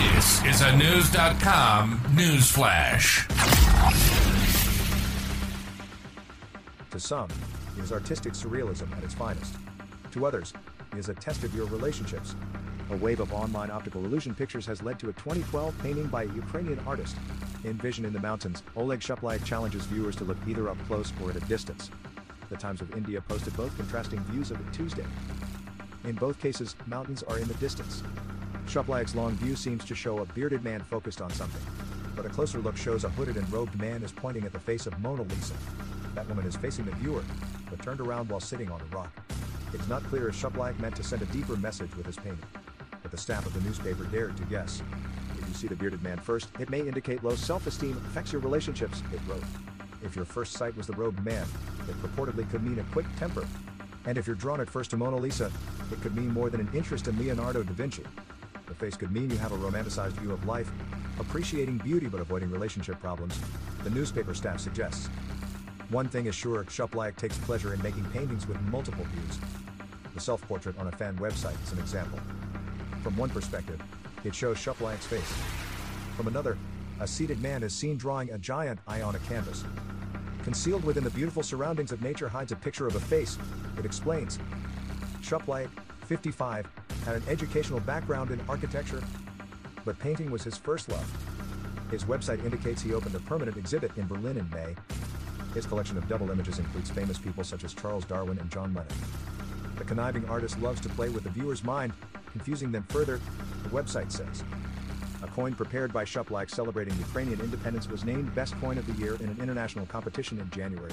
This is a News.com news flash. To some, it is artistic surrealism at its finest. To others, it is a test of your relationships. A wave of online optical illusion pictures has led to a 2012 painting by a Ukrainian artist. In Vision in the Mountains, Oleg Shuplayev challenges viewers to look either up close or at a distance. The Times of India posted both contrasting views of it Tuesday. In both cases, mountains are in the distance. Shuplayev's long view seems to show a bearded man focused on something. But a closer look shows a hooded and robed man is pointing at the face of Mona Lisa. That woman is facing the viewer, but turned around while sitting on a rock. It's not clear if Shuplayev meant to send a deeper message with his painting. But the staff of the newspaper dared to guess. If you see the bearded man first, it may indicate low self-esteem affects your relationships, it wrote. If your first sight was the robed man, it purportedly could mean a quick temper. And if you're drawn at first to Mona Lisa, it could mean more than an interest in Leonardo da Vinci. Face could mean you have a romanticized view of life, appreciating beauty but avoiding relationship problems, the newspaper staff suggests. One thing is sure, Shuplayev takes pleasure in making paintings with multiple views. The self-portrait on a fan website is an example. From one perspective, it shows Shuplayev's face. From another, a seated man is seen drawing a giant eye on a canvas. Concealed within the beautiful surroundings of nature hides a picture of a face, it explains. Shuplayev, 55, had an educational background in architecture, but painting was his first love. His website indicates he opened a permanent exhibit in Berlin in May. His collection of double images includes famous people such as Charles Darwin and John Lennon. The conniving artist loves to play with the viewer's mind, confusing them further, the website says. A coin prepared by Shuplayev celebrating Ukrainian independence was named Best Coin of the Year in an international competition in January.